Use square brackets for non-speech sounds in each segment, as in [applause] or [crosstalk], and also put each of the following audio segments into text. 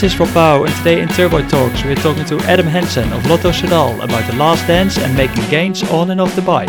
this is Rob and today in Turbo Talks we're talking to Adam Hansen of Lotto Soudal about the last dance and making gains on and off the bike.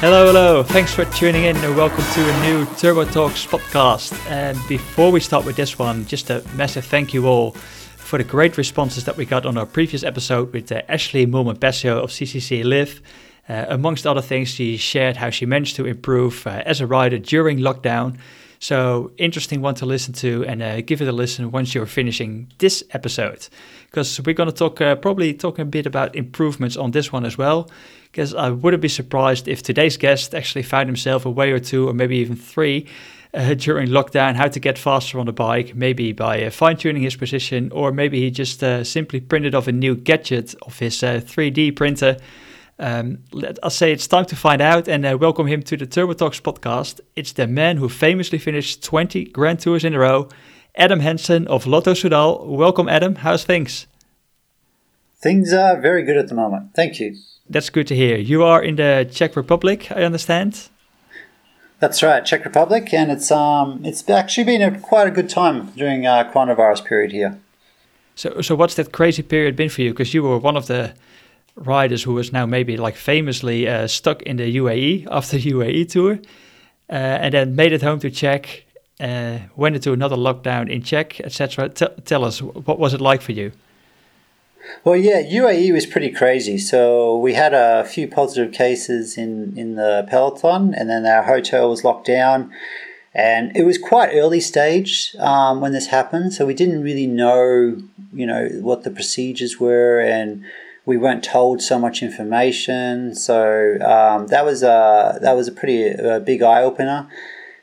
Hello, hello. Thanks for tuning in and welcome to a new Turbo Talks podcast. And before we start with this one, just a massive thank you all for the great responses that we got on our previous episode with uh, Ashleigh Moolman Pasio of CCC-Liv. Uh, amongst other things, she shared how she managed to improve uh, as a rider during lockdown. So, interesting one to listen to and uh, give it a listen once you're finishing this episode. Because we're going to talk, uh, probably talk a bit about improvements on this one as well. Because I wouldn't be surprised if today's guest actually found himself a way or two, or maybe even three, uh, [laughs] during lockdown, how to get faster on the bike, maybe by uh, fine tuning his position, or maybe he just uh, simply printed off a new gadget of his 3D uh, printer um, let us say it's time to find out and uh, welcome him to the Turbo Talks podcast. It's the man who famously finished 20 Grand Tours in a row, Adam Hansen of Lotto Soudal. Welcome, Adam. How's things? Things are very good at the moment. Thank you. That's good to hear. You are in the Czech Republic, I understand. That's right, Czech Republic, and it's um it's actually been a, quite a good time during uh, coronavirus period here. So, so what's that crazy period been for you? Because you were one of the riders who was now maybe like famously uh, stuck in the UAE after [laughs] the UAE tour, uh, and then made it home to Czech, uh, went into another lockdown in Czech, etc. tell us what was it like for you? Well, yeah, UAE was pretty crazy. So we had a few positive cases in in the peloton, and then our hotel was locked down. And it was quite early stage um, when this happened, so we didn't really know, you know, what the procedures were and we weren't told so much information. So um, that was a that was a pretty uh, big eye opener.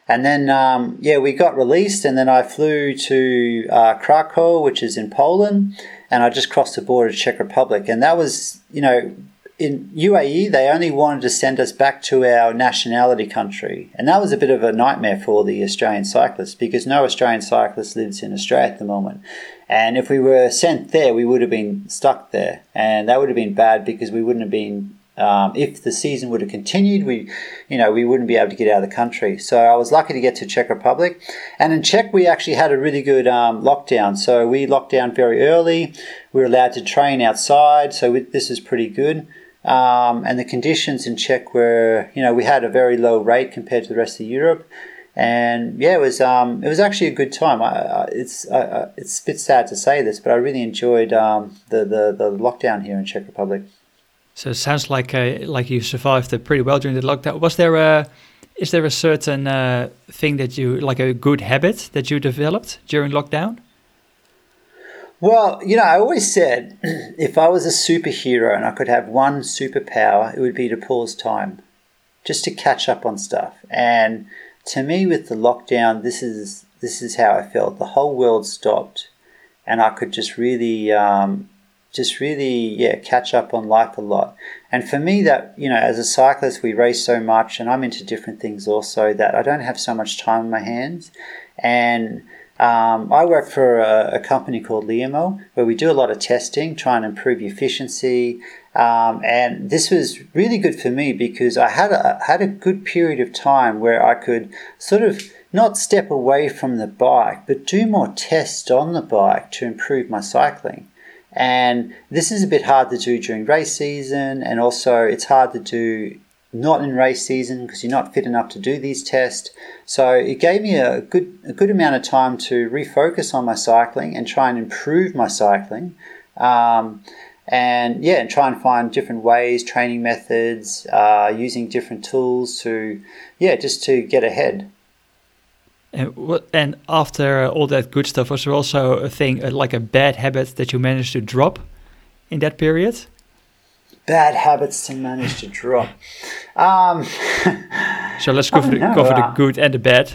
And then um, yeah, we got released, and then I flew to uh, Krakow, which is in Poland, and I just crossed the border to Czech Republic, and that was you know in UAE, they only wanted to send us back to our nationality country. And that was a bit of a nightmare for the Australian cyclists because no Australian cyclist lives in Australia at the moment. And if we were sent there, we would have been stuck there. And that would have been bad because we wouldn't have been, um, if the season would have continued, we, you know, we wouldn't be able to get out of the country. So I was lucky to get to Czech Republic. And in Czech, we actually had a really good um, lockdown. So we locked down very early. We were allowed to train outside. So we, this is pretty good. Um, and the conditions in Czech were, you know, we had a very low rate compared to the rest of Europe, and yeah, it was um, it was actually a good time. I, I, it's I, it's a bit sad to say this, but I really enjoyed um, the, the the lockdown here in Czech Republic. So it sounds like uh, like you survived it pretty well during the lockdown. Was there a is there a certain uh, thing that you like a good habit that you developed during lockdown? Well, you know, I always said [clears throat] if I was a superhero and I could have one superpower, it would be to pause time, just to catch up on stuff. And to me, with the lockdown, this is this is how I felt. The whole world stopped, and I could just really, um, just really, yeah, catch up on life a lot. And for me, that you know, as a cyclist, we race so much, and I'm into different things also that I don't have so much time in my hands, and um, I work for a, a, company called Leomo where we do a lot of testing, try and improve efficiency. Um, and this was really good for me because I had a, had a good period of time where I could sort of not step away from the bike, but do more tests on the bike to improve my cycling. And this is a bit hard to do during race season, and also it's hard to do not in race season because you're not fit enough to do these tests. So it gave me a good a good amount of time to refocus on my cycling and try and improve my cycling. Um, and yeah, and try and find different ways, training methods, uh, using different tools to, yeah, just to get ahead. And what? And after all that good stuff, was there also a thing like a bad habit that you managed to drop in that period? bad habits to manage to drop. Um, [laughs] so let's go for the, go for the uh, good and the bad.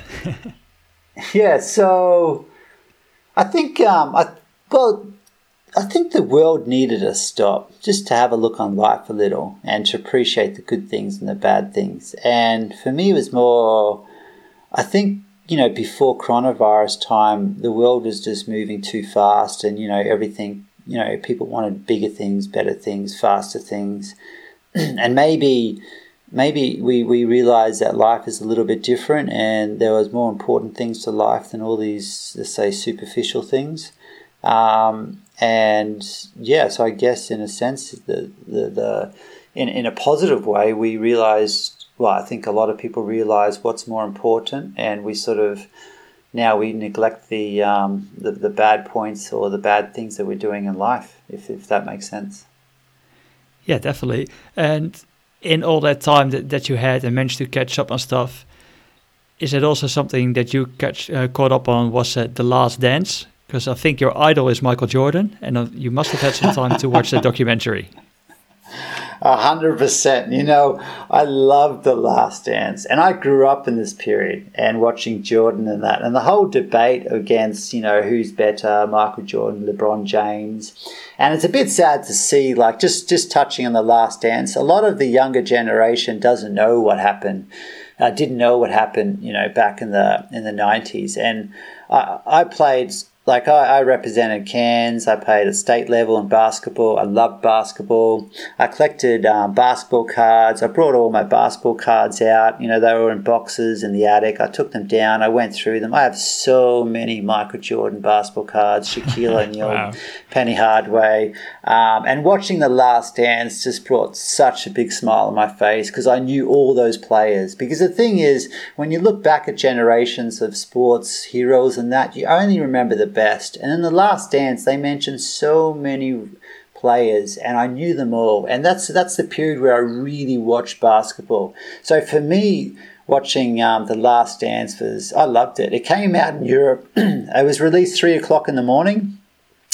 [laughs] yeah, so I think um, I well, I think the world needed a stop just to have a look on life a little and to appreciate the good things and the bad things. And for me, it was more. I think you know before coronavirus time, the world was just moving too fast, and you know everything you know, people wanted bigger things, better things, faster things. [clears throat] and maybe maybe we, we realized that life is a little bit different and there was more important things to life than all these, let's say, superficial things. Um, and yeah, so I guess in a sense, the, the, the in, in a positive way, we realized, well, I think a lot of people realize what's more important and we sort of, now we neglect the, um, the, the bad points or the bad things that we're doing in life, if, if that makes sense. Yeah, definitely. And in all that time that, that you had and managed to catch up on stuff, is it also something that you catch uh, caught up on? Was uh, the Last Dance? Because I think your idol is Michael Jordan, and uh, you must have had some time to watch the documentary. A hundred percent. You know, I love The Last Dance, and I grew up in this period and watching Jordan and that, and the whole debate against you know who's better, Michael Jordan, LeBron James, and it's a bit sad to see. Like just just touching on The Last Dance, a lot of the younger generation doesn't know what happened. Uh, didn't know what happened, you know, back in the in the nineties, and I, I played like I, I, represented Cairns. I played at state level in basketball. I loved basketball. I collected um, basketball cards. I brought all my basketball cards out. You know, they were in boxes in the attic. I took them down. I went through them. I have so many Michael Jordan basketball cards, Shaquille [laughs] O'Neal, wow. Penny Hardaway. Um, and watching The Last Dance just brought such a big smile on my face because I knew all those players. Because the thing is, when you look back at generations of sports heroes and that, you only remember the And in The Last Dance, they mentioned so many players and I knew them all. And that's that's the period where I really watched basketball. So for me, watching um, The Last Dance was I loved it. It came out in Europe. [clears throat] it was released three o'clock in the morning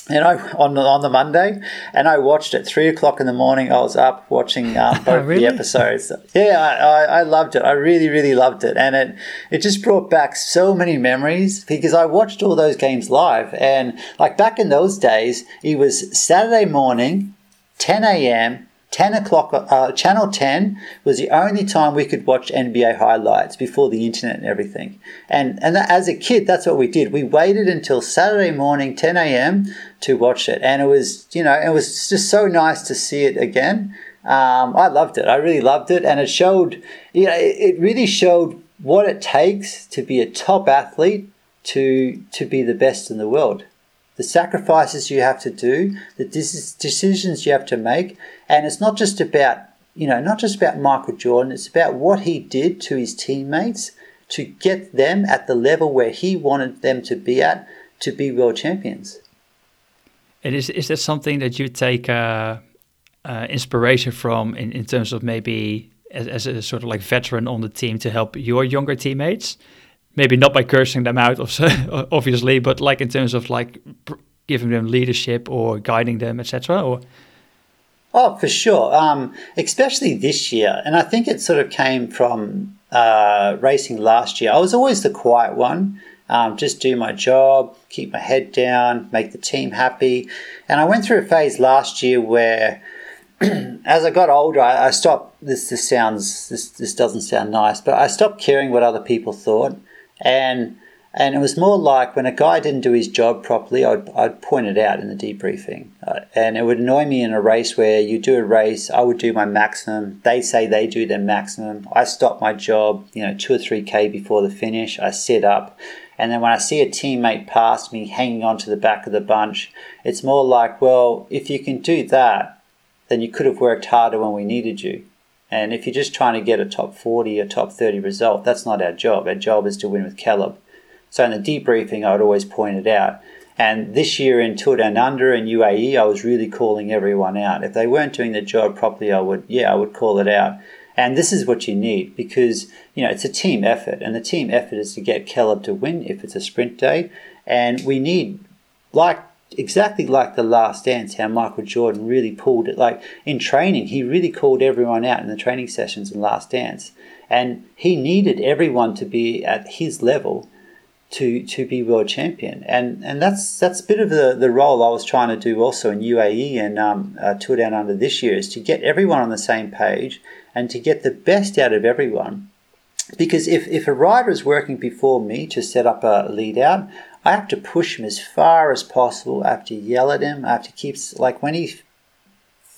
and I on the, on the Monday, and I watched it three o'clock in the morning. I was up watching um, [laughs] both really? the episodes. Yeah, I, I, I, loved it. I really really loved it, and it it just brought back so many memories because I watched all those games live, and like back in those days, it was Saturday morning, ten a.m. 10 o'clock, uh, Channel 10 was the only time we could watch NBA highlights before the internet and everything. And, and that, as a kid, that's what we did. We waited until Saturday morning, 10 a.m., to watch it. And it was, you know, it was just so nice to see it again. Um, I loved it. I really loved it. And it showed, you know, it, it really showed what it takes to be a top athlete to, to be the best in the world the sacrifices you have to do, the decisions you have to make. And it's not just about, you know, not just about Michael Jordan, it's about what he did to his teammates to get them at the level where he wanted them to be at to be world champions. And is, is that something that you take uh, uh, inspiration from in, in terms of maybe as, as a sort of like veteran on the team to help your younger teammates? Maybe not by cursing them out, [laughs] obviously, but like in terms of like giving them leadership or guiding them, etc. Or oh, for sure, um, especially this year, and I think it sort of came from uh, racing last year. I was always the quiet one. Um, just do my job, keep my head down, make the team happy. And I went through a phase last year where, [clears throat] as I got older, I, I stopped. This this sounds this this doesn't sound nice, but I stopped caring what other people thought and and it was more like when a guy didn't do his job properly, I'd, I'd point it out in the debriefing. Uh, and it would annoy me in a race where you do a race, I would do my maximum. They say they do their maximum. I stop my job, you know, two or three K before the finish. I sit up. And then when I see a teammate pass me hanging onto the back of the bunch, it's more like, well, if you can do that, then you could have worked harder when we needed you. And if you're just trying to get a top 40 or top 30 result, that's not our job. Our job is to win with Caleb. So in the debriefing, I would always point it out. And this year in Tour Down Under and UAE, I was really calling everyone out. If they weren't doing the job properly, I would, yeah, I would call it out. And this is what you need because, you know, it's a team effort. And the team effort is to get Caleb to win if it's a sprint day. And we need, like exactly like the last dance, how Michael Jordan really pulled it. Like in training, he really called everyone out in the training sessions in Last Dance. And he needed everyone to be at his level to to be world champion. And and that's that's a bit of the, the role I was trying to do also in UAE and um, uh, Tour Down Under this year is to get everyone on the same page and to get the best out of everyone. Because if, if a rider is working before me to set up a lead out, I have to push him as far as possible. I have to yell at him. I have to keep, like when he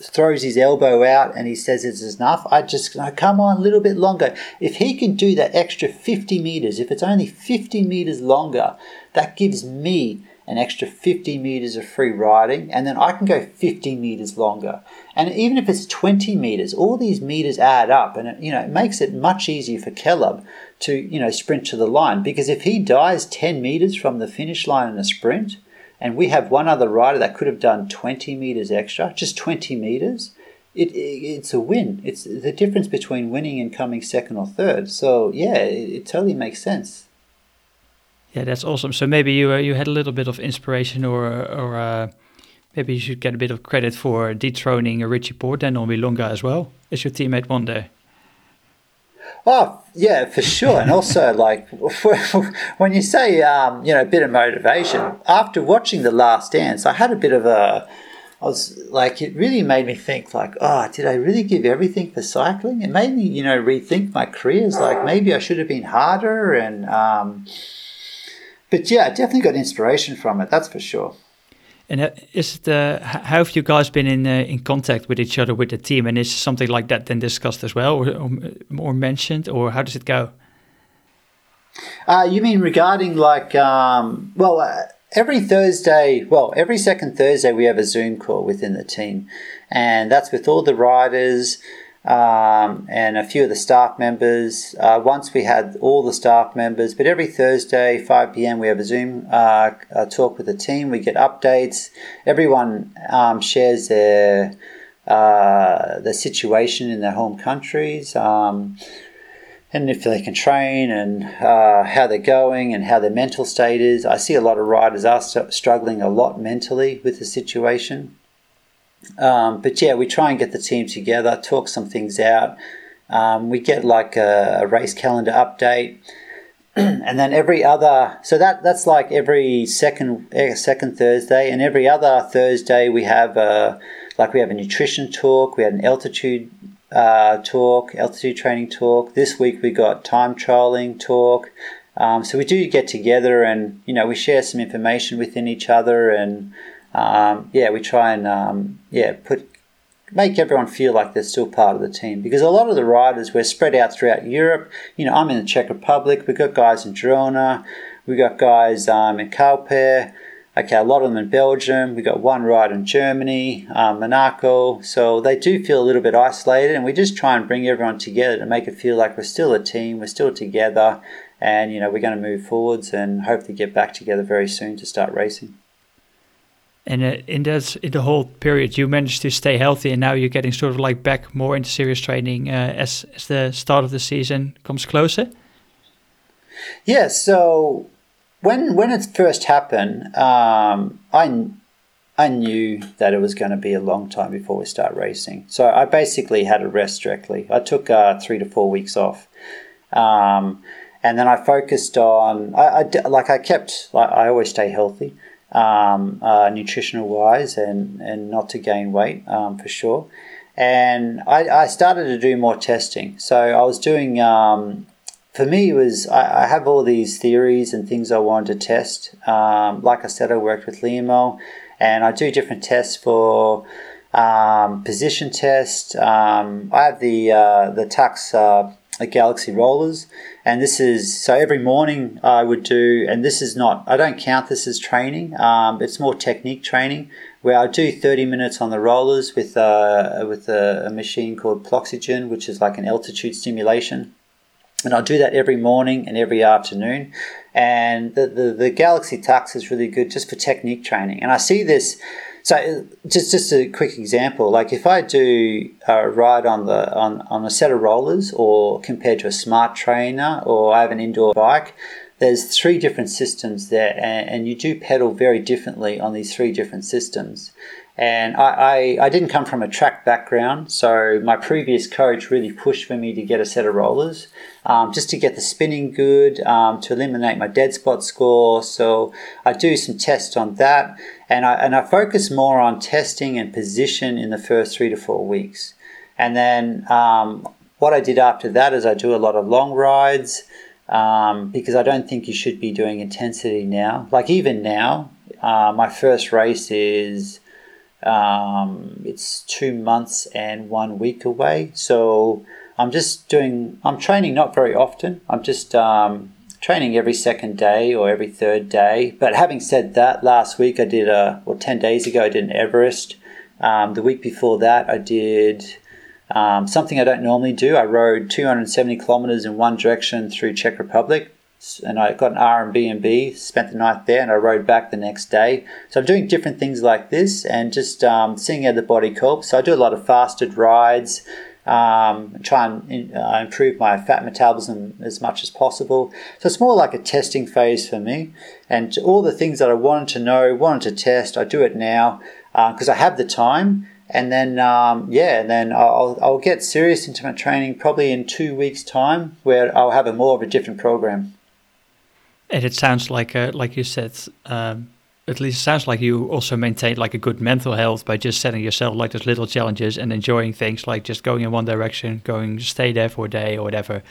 throws his elbow out and he says it's enough, I just go, come on a little bit longer. If he can do that extra 50 meters, if it's only 50 meters longer, that gives me an extra 50 meters of free riding, and then I can go 50 meters longer. And even if it's 20 meters, all these meters add up, and it, you know it makes it much easier for Caleb to you know sprint to the line because if he dies 10 meters from the finish line in a sprint, and we have one other rider that could have done 20 meters extra, just 20 meters, it, it, it's a win. It's the difference between winning and coming second or third. So yeah, it, it totally makes sense. Yeah, that's awesome. So maybe you uh, you had a little bit of inspiration, or or uh, maybe you should get a bit of credit for dethroning Richie Porte and Nomi Longa as well as your teammate one day. Oh yeah, for sure. And also, [laughs] like [laughs] when you say um, you know a bit of motivation after watching the Last Dance, I had a bit of a. I was like, it really made me think, like, oh, did I really give everything for cycling? It made me, you know, rethink my careers. Like, maybe I should have been harder. And, um, but yeah, I definitely got inspiration from it. That's for sure. And uh, is it, uh, how have you guys been in uh, in contact with each other with the team? And is something like that then discussed as well, or, or, or mentioned, or how does it go? Uh, you mean regarding like, um, well, uh, every Thursday, well, every second Thursday we have a Zoom call within the team, and that's with all the riders um, and a few of the staff members. Uh, once we had all the staff members, but every Thursday, 5 p.m., we have a Zoom uh, talk with the team. We get updates. Everyone um, shares their uh, the situation in their home countries. Um, and if they can train and uh, how they're going and how their mental state is. I see a lot of riders are struggling a lot mentally with the situation. Um, but yeah, we try and get the team together, talk some things out. Um, we get like a, a race calendar update, [clears throat] and then every other. So that that's like every second eh, second Thursday, and every other Thursday we have a like we have a nutrition talk. We had an altitude uh, talk, altitude training talk. This week we got time trialing talk. Um, so we do get together and you know we share some information within each other and um, yeah, we try and um, yeah put make everyone feel like they're still part of the team because a lot of the riders we're spread out throughout Europe. You know, I'm in the Czech Republic. We've got guys in Girona. We've got guys um, in Calpe. Okay, a lot of them in Belgium. We've got one rider in Germany, um, Monaco. So they do feel a little bit isolated, and we just try and bring everyone together to make it feel like we're still a team. We're still together, and you know we're going to move forwards and hopefully get back together very soon to start racing. And uh, in that in the whole period, you managed to stay healthy, and now you're getting sort of like back more into serious training uh, as as the start of the season comes closer. Yeah. So when when it first happened, um, I I knew that it was going to be a long time before we start racing. So I basically had to rest directly. I took uh, three to four weeks off. Um, and then I focused on I, I like I kept like I always stay healthy um, uh, nutritional wise and, and not to gain weight um, for sure. And I, I started to do more testing. So I was doing, um, for me, it was I, I, have all these theories and things I wanted to test. Um, like I said, I worked with Leomo and I do different tests for um, position test. Um, I have the, uh, the Tacx Uh, Galaxia rollers, and this is so every morning I would do, and this is not I don't count this as training. Um, it's more technique training where I do thirty minutes on the rollers with uh, with a, a machine called Ploxygen, which is like an altitude stimulation, and I'll do that every morning and every afternoon. And the, the, the Galaxia Tacx is really good just for technique training, and I see this so uh, just just a quick example, like if I do a ride on the on, on a set of rollers or compared to a smart trainer or I have an indoor bike, there's three different systems there and, and you do pedal very differently on these three different systems. And I, I, I, didn't come from a track background, so my previous coach really pushed for me to get a set of rollers um, just to get the spinning good, um, to eliminate my dead spot score. So I do some tests on that, and I, and I focus more on testing and position in the first three to four weeks. And then um, what I did after that is I do a lot of long rides. Um, because I don't think you should be doing intensity now. Like even now, uh, my first race is Um, it's two months and one week away. So I'm just doing, I'm training not very often. I'm just um, training every second day or every third day. But having said that, last week I did a, or 10 days ago, I did an Everest. Um, the week before that, I did um, something I don't normally do. I rode 270 kilometers in one direction through Czech Republic, and I got an Airbnb, spent the night there, and I rode back the next day. So I'm doing different things like this, and just um, seeing how the body copes. So I do a lot of fasted rides. Um, try and uh, improve my fat metabolism as much as possible. So it's more like a testing phase for me. And all the things that I wanted to know, wanted to test, I do it now because uh, I have the time and then um, yeah, and then I'll, I'll get serious into my training probably in two weeks' time, where I'll have a more of a different program. And it sounds like, uh, like you said, um, at least it sounds like you also maintain like a good mental health by just setting yourself like those little challenges and enjoying things like just going in one direction, going stay there for a day or whatever,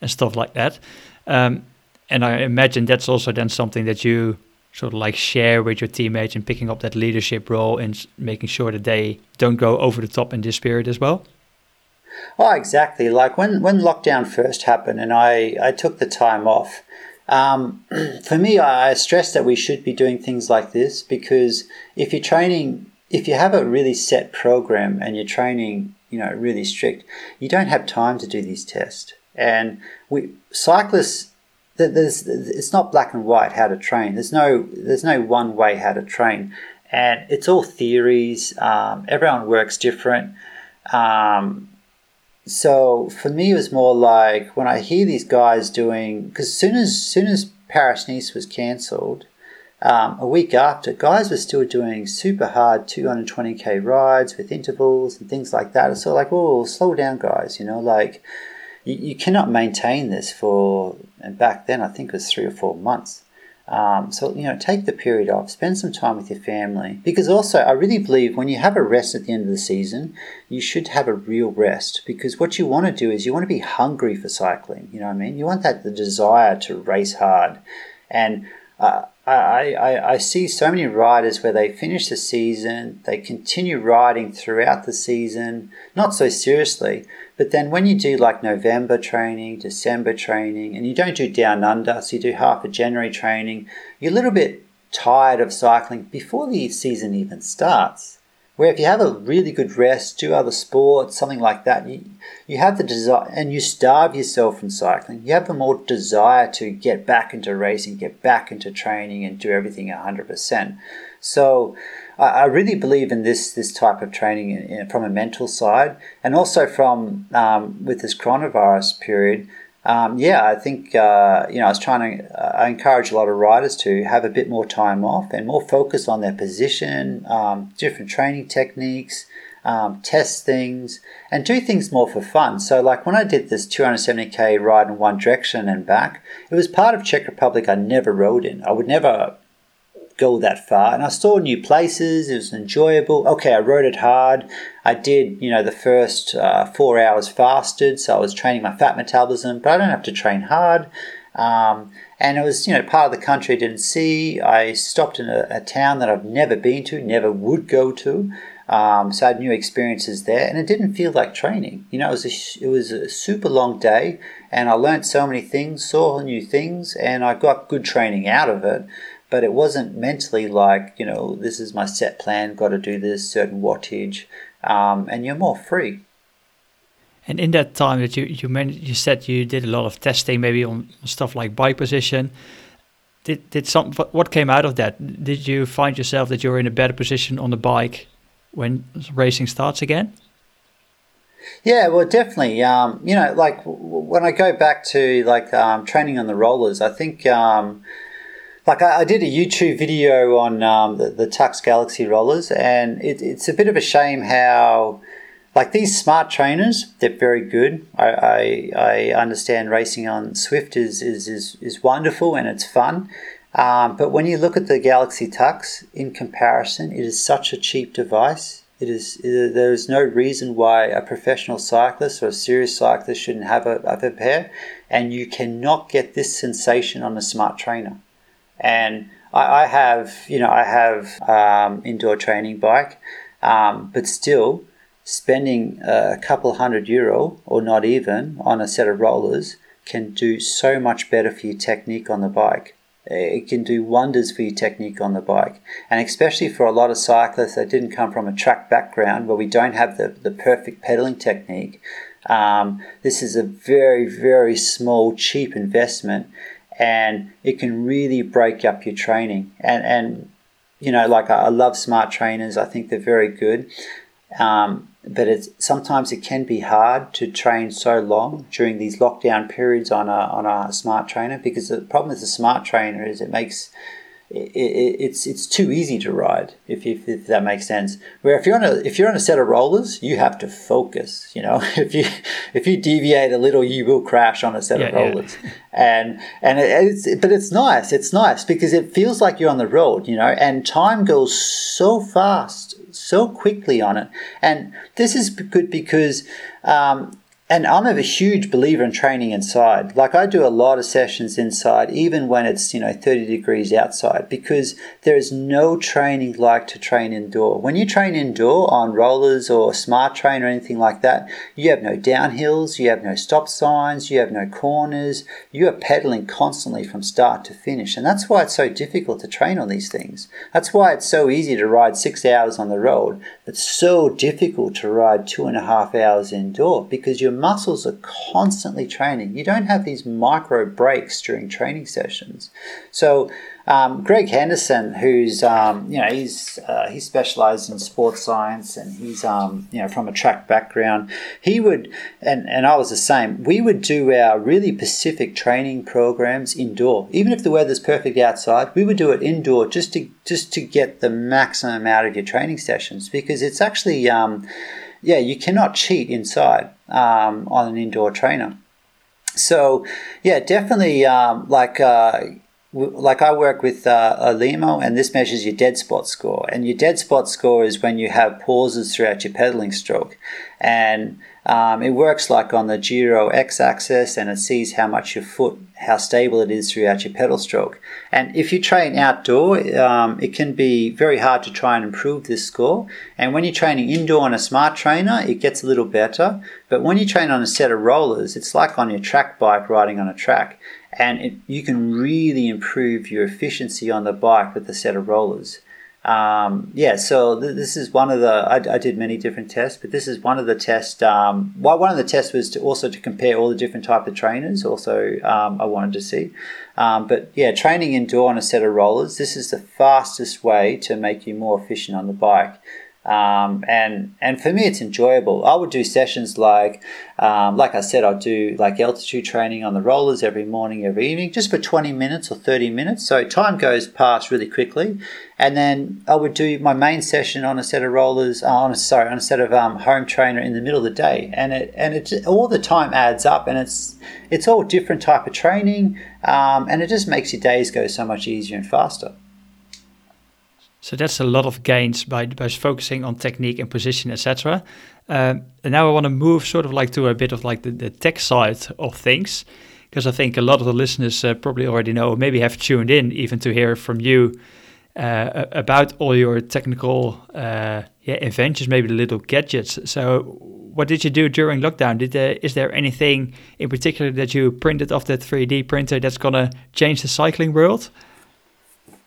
and stuff like that. Um, and I imagine that's also then something that you sort of like share with your teammates and picking up that leadership role and making sure that they don't go over the top in this spirit as well? Oh, exactly. Like when, when lockdown first happened and I, I took the time off, um, [clears throat] for me, I stress that we should be doing things like this because if you're training, if you have a really set program and you're training, you know, really strict, you don't have time to do these tests. And we cyclists there's it's not black and white how to train. There's no there's no one way how to train, and it's all theories. Um, everyone works different. Um, so for me, it was more like when I hear these guys doing because soon as soon as Paris Nice was cancelled, um, a week after, guys were still doing super hard 220k rides with intervals and things like that. It's sort of like, oh, slow down, guys. You know, like you, you cannot maintain this for, and back then I think it was three or four months. Um, so, you know, take the period off, spend some time with your family. Because also, I really believe when you have a rest at the end of the season, you should have a real rest. Because what you want to do is you want to be hungry for cycling. You know what I mean? You want that the desire to race hard. And uh, I, I, I see so many riders where they finish the season, they continue riding throughout the season, not so seriously, but then when you do like November training, December training, and you don't do down under, so you do half a January training, you're a little bit tired of cycling before the season even starts. Where if you have a really good rest, do other sports, something like that, you, you have the desire and you starve yourself from cycling. You have the more desire to get back into racing, get back into training, and do everything 100%. So I, I really believe in this this type of training in, in, from a mental side, and also from um, with this coronavirus period. Um, yeah, I think uh, you know I was trying to. Uh, I encourage a lot of riders to have a bit more time off and more focus on their position, um, different training techniques, um, test things, and do things more for fun. So, like when I did this 270k ride in one direction and back, it was part of Czech Republic I never rode in. I would never go that far. And I saw new places. It was enjoyable. Okay, I rode it hard. I did, you know, the first uh, four hours fasted, so I was training my fat metabolism, but I don't have to train hard. Um, and it was, you know, part of the country I didn't see. I stopped in a, a town that I've never been to, never would go to. Um, so I had new experiences there, and it didn't feel like training. You know, it was a, it was a super long day, and I learned so many things, saw new things, and I got good training out of it but it wasn't mentally like you know this is my set plan got to do this certain wattage um, and you're more free and in that time that you you mentioned, you said you did a lot of testing maybe on stuff like bike position did did some what came out of that did you find yourself that you're in a better position on the bike when racing starts again yeah, well, definitely. Um, you know, like w- when I go back to like um, training on the rollers, I think um, like I, I, did a YouTube video on um, the, the Tacx Galaxia rollers, and it, it's a bit of a shame how, like these smart trainers, they're very good. I, I, I understand racing on Zwift is, is, is, is wonderful and it's fun. Um, but when you look at the Galaxia Tacx in comparison, it is such a cheap device. It is it, there is no reason why a professional cyclist or a serious cyclist shouldn't have a, have a pair, and you cannot get this sensation on a smart trainer. And I, I have, you know, I have um, indoor training bike. Um, but still, spending a couple hundred euro or not even on a set of rollers can do so much better for your technique on the bike. It can do wonders for your technique on the bike. And especially for a lot of cyclists that didn't come from a track background where we don't have the, the perfect pedaling technique, um, this is a very, very small, cheap investment and it can really break up your training. And, and you know, like I love smart trainers, I think they're very good. Um, but it's sometimes it can be hard to train so long during these lockdown periods on a on a smart trainer because the problem with the smart trainer is it makes it, it, it's it's too easy to ride if, if, if that makes sense. Where if you're on a if you're on a set of rollers, you have to focus. You know, [laughs] if you if you deviate a little, you will crash on a set yeah, of rollers. Yeah. And and it, it's but it's nice. It's nice because it feels like you're on the road. You know, and time goes so fast, so quickly on it. And this is good because. Um, and I'm a huge believer in training inside. Like I do a lot of sessions inside, even when it's, you know, 30 degrees outside, because there is no training like to train indoor. When you train indoor on rollers or smart train or anything like that, you have no downhills, you have no stop signs, you have no corners, you are pedaling constantly from start to finish. And that's why it's so difficult to train on these things. That's why it's so easy to ride six hours on the road, but so difficult to ride two and a half hours indoor because you're muscles are constantly training. You don't have these micro breaks during training sessions. So, um, Greg Henderson, who's um, you know he's uh, he specialized in sports science and he's um, you know from a track background. He would and and I was the same. We would do our really specific training programs indoor, even if the weather's perfect outside. We would do it indoor just to just to get the maximum out of your training sessions because it's actually um, yeah, you cannot cheat inside um, on an indoor trainer. So, yeah, definitely um, like. Uh, like I work with uh, Leomo, and this measures your dead spot score. And your dead spot score is when you have pauses throughout your pedaling stroke. And um, it works like on the gyro X axis and it sees how much your foot, how stable it is throughout your pedal stroke. And if you train outdoor, um, it can be very hard to try and improve this score. And when you're training indoor on a smart trainer, it gets a little better. But when you train on a set of rollers, it's like on your track bike riding on a track. And it, you can really improve your efficiency on the bike with a set of rollers um, yeah, so th- this is one of the. I, I, did many different tests, but this is one of the tests. Um, well, one of the tests was to also to compare all the different type of trainers. Also, um, I wanted to see, um, but yeah, training indoor on a set of rollers. This is the fastest way to make you more efficient on the bike. Um, and and for me, it's enjoyable. I would do sessions like, um, like I said, I'd do like altitude training on the rollers every morning, every evening, just for twenty minutes or thirty minutes. So time goes past really quickly, and then I would do my main session on a set of rollers, uh, on a sorry, on a set of um, home trainer in the middle of the day, and it and it all the time adds up, and it's it's all different type of training, um, and it just makes your days go so much easier and faster. So that's a lot of gains by, by focusing on technique and position, etc. Um, and now I want to move sort of like to a bit of like the, the tech side of things, because I think a lot of the listeners uh, probably already know, maybe have tuned in even to hear from you uh, about all your technical uh, yeah, inventions, maybe the little gadgets. So, what did you do during lockdown? Did uh, is there anything in particular that you printed off that 3D printer that's gonna change the cycling world?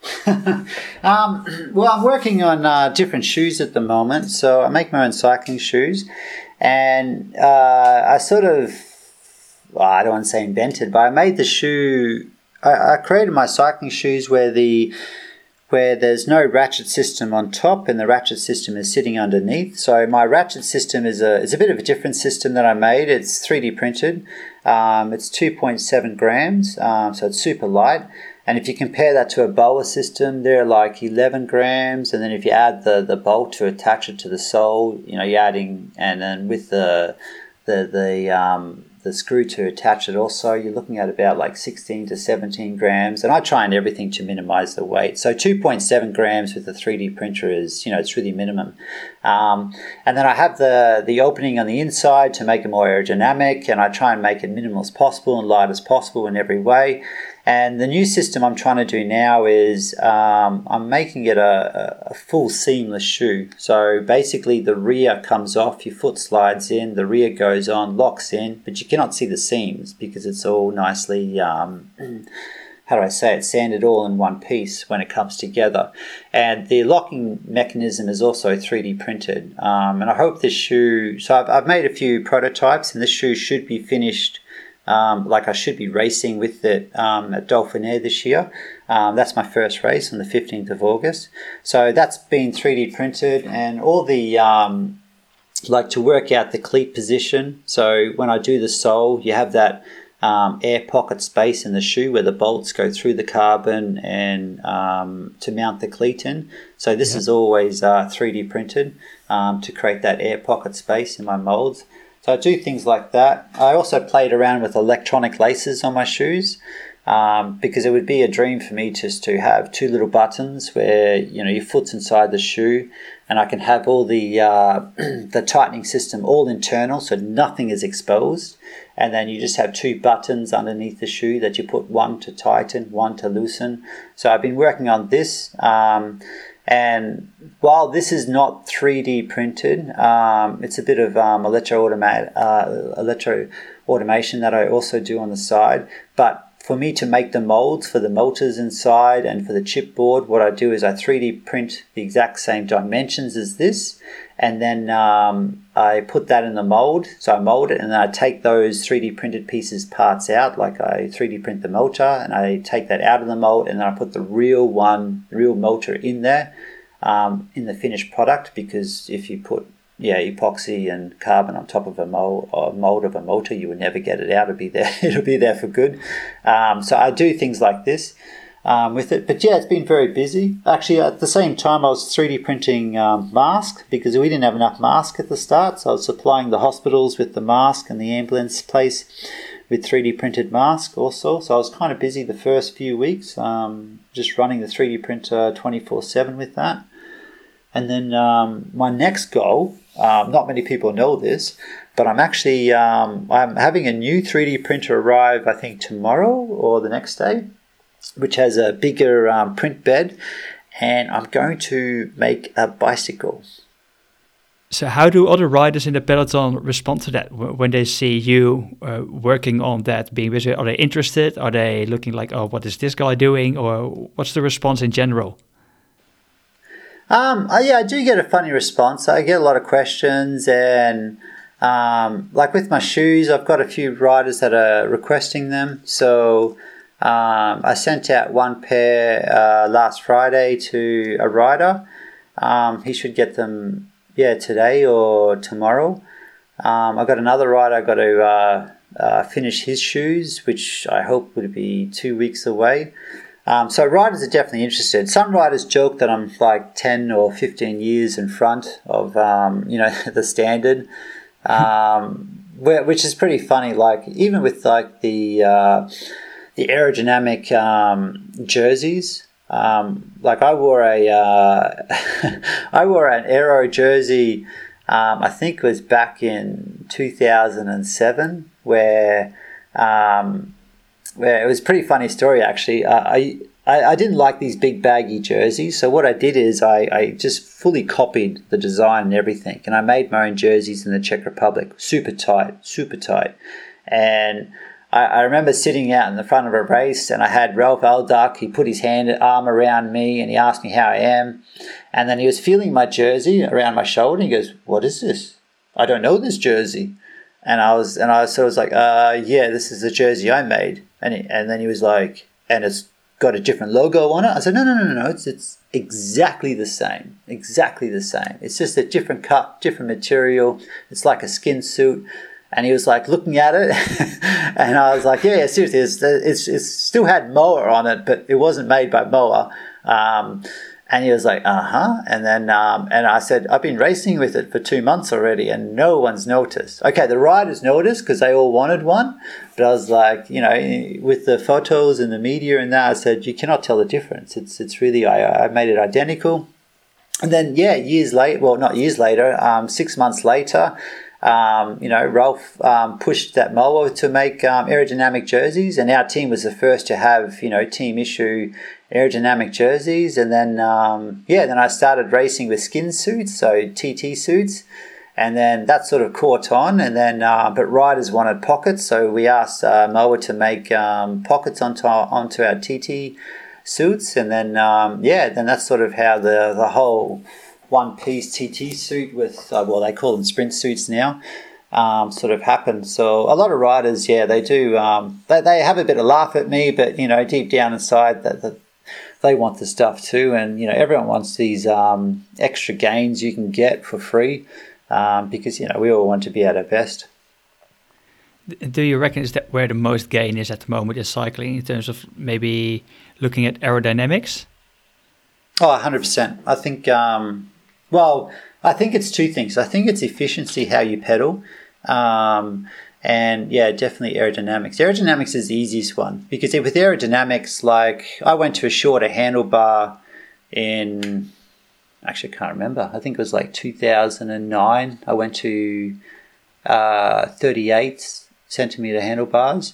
[laughs] um, well, I'm working on uh, different shoes at the moment. So I make my own cycling shoes, and uh, I sort of, well, I don't want to say invented, but I made the shoe. I, I created my cycling shoes where the where there's no ratchet system on top and the ratchet system is sitting underneath. So my ratchet system is a is a bit of a different system that I made. It's 3D printed. Um, it's 2.7 grams, um, so it's super light. And if you compare that to a BOA system, they're like 11 grams. And then if you add the, the bolt to attach it to the sole, you know, you're adding, and then with the, the, the, um, the screw to attach it also, you're looking at about like 16 to 17 grams. And I try and everything to minimize the weight. So 2.7 grams with the 3D printer is, you know, it's really minimum. Um, and then I have the, the opening on the inside to make it more aerodynamic. And I try and make it minimal as possible and light as possible in every way. And the new system I'm trying to do now is um, I'm making it a, a, full seamless shoe. So basically, the rear comes off, your foot slides in, the rear goes on, locks in, but you cannot see the seams because it's all nicely. Um, [clears throat] how do I say it, sanded all in one piece when it comes together. And the locking mechanism is also 3D printed. Um, and I hope this shoe, so I've, I've made a few prototypes, and this shoe should be finished um, like I should be racing with it um, at Dauphiné this year. Um, that's my first race on the 15th of August. So that's been 3D printed and all the, um, like to work out the cleat position. So when I do the sole, you have that um, air pocket space in the shoe where the bolts go through the carbon and um, to mount the cleat in. So this is always uh, 3D printed to create that air pocket space in my molds. So I do things like that. I also played around with electronic laces on my shoes um, because it would be a dream for me just to have two little buttons where you know your foot's inside the shoe, and I can have all the uh, [clears throat] the tightening system all internal, so nothing is exposed, and then you just have two buttons underneath the shoe that you put one to tighten, one to loosen. So I've been working on this. Um, and while this is not 3D printed, um, it's a bit of um, electro, uh, electro automation that I also do on the side. But for me to make the molds for the motors inside and for the chipboard, what I do is I 3D print the exact same dimensions as this, and then um, I put that in the mold. So I mold it, and then I take those 3D printed pieces parts out, like I 3D print the motor, and I take that out of the mold, and then I put the real one, real motor in there um, in the finished product. Because if you put yeah, epoxy and carbon on top of a mold, mold of a motor, you would never get it out. It'll be there. [laughs] It'll be there for good. Um, so I do things like this um, with it. But yeah, it's been very busy. Actually, at the same time, I was 3D printing um, masks because we didn't have enough masks at the start. So I was supplying the hospitals with the mask and the ambulance place with 3D printed masks also. So I was kind of busy the first few weeks, um, just running the 3D printer 24 7 with that. And then um, my next goal, um, not many people know this, but I'm actually um, I'm having a new 3D printer arrive. I think tomorrow or the next day, which has a bigger um, print bed, and I'm going to make a bicycle. So, how do other riders in the peloton respond to that when they see you uh, working on that, being busy? Are they interested? Are they looking like, oh, what is this guy doing? Or what's the response in general? Um, yeah, I do get a funny response. I get a lot of questions, and um, like with my shoes, I've got a few riders that are requesting them. So um, I sent out one pair uh, last Friday to a rider. Um, he should get them, yeah, today or tomorrow. Um, I've got another rider. I've got to uh, uh, finish his shoes, which I hope would be two weeks away. Um, so riders are definitely interested. Some riders joke that I'm like 10 or 15 years in front of, um, you know, [laughs] the standard, um, [laughs] which is pretty funny. Like even with like the, uh, the aerodynamic um, jerseys, um, like I wore a, uh, [laughs] I wore an aero jersey, um, I think it was back in 2007 where, um, yeah, it was a pretty funny story actually. Uh, I, I, I didn't like these big baggy jerseys, so what I did is I, I just fully copied the design and everything, and I made my own jerseys in the Czech Republic, super tight, super tight, and. I, remember sitting out in the front of a race and I had Rolf Aldag. He put his hand arm around me and he asked me how I am. And then he was feeling my jersey around my shoulder. And he goes, What is this? I don't know this jersey. And I was and I sort of was like, uh, yeah, this is the jersey I made. And he, and then he was like, and it's got a different logo on it. I said, no, no, no, no, no. It's it's exactly the same, exactly the same. It's just a different cut, different material. It's like a skin suit. And he was like looking at it, [laughs] and I was like, yeah, yeah seriously, it's, it's, it's still had Moa on it, but it wasn't made by Moa. Um, and he was like, uh huh. And then, um, and I said, I've been racing with it for two months already and no one's noticed. Okay, the riders noticed because they all wanted one. But I was like, you know, with the photos and the media and that, I said, you cannot tell the difference. It's, it's really, I, I made it identical. And then, yeah, years later, well, not years later, um, six months later, um, you know, Rolf um, pushed that mower to make um, aerodynamic jerseys, and our team was the first to have, you know, team issue aerodynamic jerseys. And then, um, yeah, then I started racing with skin suits, so TT suits. And then that sort of caught on, and then uh, but riders wanted pockets, so we asked uh, Moa to make um, pockets onto our, onto our TT suits, and then um, yeah, then that's sort of how the the whole one piece TT suit with, uh, well, they call them sprint suits now, um, sort of happened. So a lot of riders, yeah, they do, um, they, they have a bit of laugh at me, but, you know, deep down inside, that, that they want the stuff too. And, you know, everyone wants these um, extra gains you can get for free um, because, you know, we all want to be at our best. Do you reckon is that where the most gain is at the moment in cycling in terms of maybe looking at aerodynamics? Oh, 100%. I think um, well, I think it's two things. I think it's efficiency, how you pedal. Um, and yeah, definitely aerodynamics. Aerodynamics is the easiest one because with aerodynamics, like I went to a shorter handlebar in, actually, I can't remember. I think it was like 2009. I went to uh, 38 centimeter handlebars.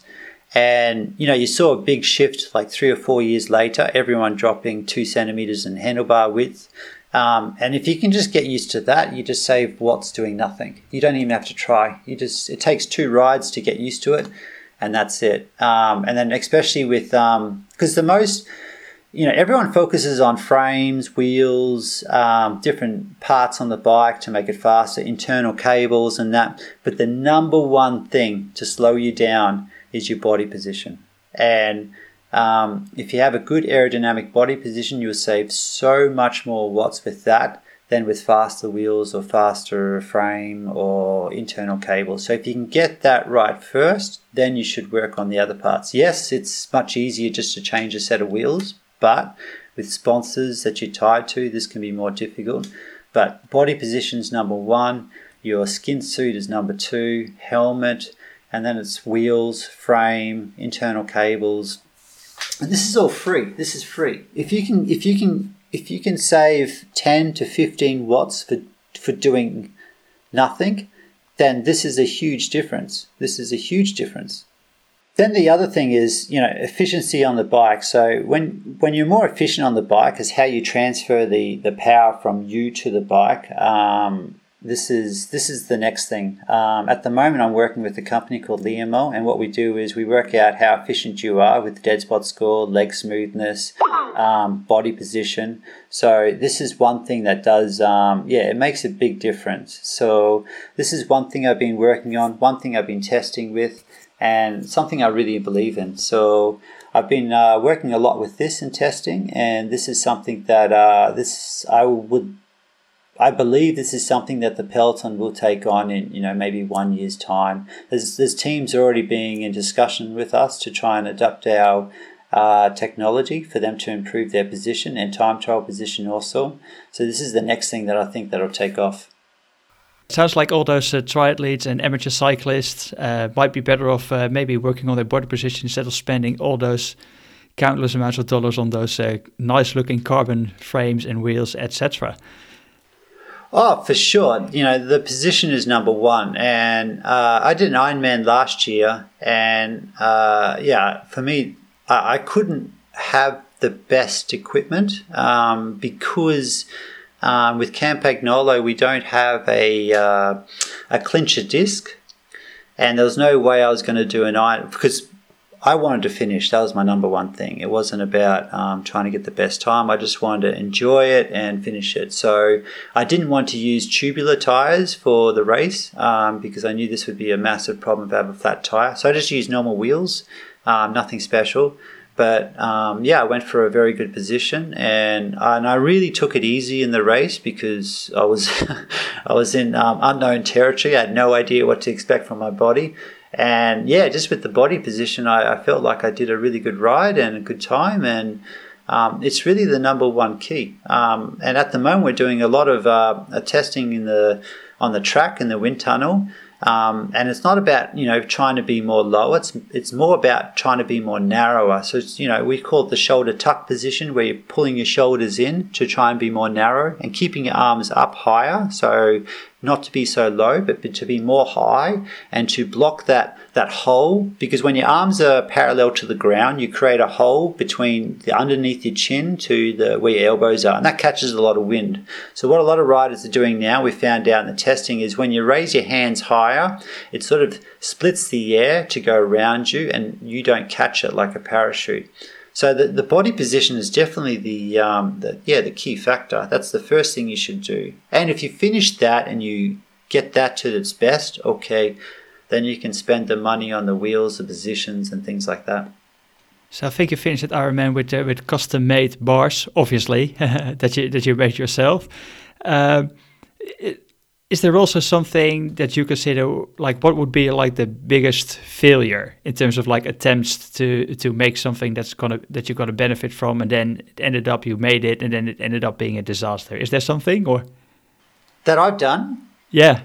And you know, you saw a big shift like three or four years later, everyone dropping two centimeters in handlebar width. Um, and if you can just get used to that, you just save Watts doing nothing. You don't even have to try. You just it takes two rides to get used to it, and that's it. Um, and then especially with because um, the most you know everyone focuses on frames, wheels, um, different parts on the bike to make it faster, internal cables and that. But the number one thing to slow you down is your body position and um, if you have a good aerodynamic body position, you'll save so much more watts with that than with faster wheels or faster frame or internal cables. So if you can get that right first, then you should work on the other parts. Yes, it's much easier just to change a set of wheels, but with sponsors that you're tied to, this can be more difficult. But body position is number one, your skin suit is number two, helmet, and then it's wheels, frame, internal cables, and this is all free. This is free. If you can, if you can, if you can save ten to fifteen watts for for doing nothing, then this is a huge difference. This is a huge difference. Then the other thing is, you know, efficiency on the bike. So when when you're more efficient on the bike, is how you transfer the the power from you to the bike. Um, this is this is the next thing. Um, at the moment, I'm working with a company called Leomo, and what we do is we work out how efficient you are with dead spot score, leg smoothness, um, body position. So this is one thing that does, um, yeah, it makes a big difference. So this is one thing I've been working on, one thing I've been testing with, and something I really believe in. So I've been uh, working a lot with this and testing, and this is something that uh, this I would I believe this is something that the peloton will take on in you know maybe one year's time. There's there's teams already being in discussion with us to try and adapt our uh, technology for them to improve their position and time trial position also. So this is the next thing that I think that'll take off. Sounds like all those uh, triathletes and amateur cyclists uh, might be better off uh, maybe working on their body position instead of spending all those countless amounts of dollars on those uh, nice looking carbon frames and wheels, etc. Oh, for sure. You know, the position is number one. And uh, I did an Ironman last year. And uh, yeah, for me, I, I, couldn't have the best equipment um, because um, with Campagnolo, we don't have a, uh, a clincher disc. And there was no way I was going to do an iron because I wanted to finish. That was my number one thing. It wasn't about um, trying to get the best time. I just wanted to enjoy it and finish it. So I didn't want to use tubular tires for the race um, because I knew this would be a massive problem if I have a flat tire. So I just used normal wheels, um, nothing special. But um, yeah, I went for a very good position, and and I really took it easy in the race because I was [laughs] I was in um, unknown territory. I had no idea what to expect from my body and yeah, just with the body position, I, I, felt like I did a really good ride and a good time. And um, it's really the number one key. Um, and at the moment, we're doing a lot of uh, testing in the on the track in the wind tunnel. Um, and it's not about you know trying to be more low. It's it's more about trying to be more narrower. So you know we call it the shoulder tuck position, where you're pulling your shoulders in to try and be more narrow and keeping your arms up higher. So not to be so low, but to be more high and to block that, that hole. Because when your arms are parallel to the ground, you create a hole between the underneath your chin to the where your elbows are, and that catches a lot of wind. So what a lot of riders are doing now, we found out in the testing, is when you raise your hands higher, it sort of splits the air to go around you, and you don't catch it like a parachute. So the, the body position is definitely the, um, the yeah the key factor. That's the first thing you should do. And if you finish that and you get that to its best, okay, then you can spend the money on the wheels, the positions, and things like that. So I think you finished at Ironman with uh, with custom made bars, obviously [laughs] that you that you made yourself. It, is there also something that you consider like what would be like the biggest failure in terms of like attempts to to make something that's gonna that you're gonna benefit from and then it ended up you made it and then it ended up being a disaster is there something or that i've done yeah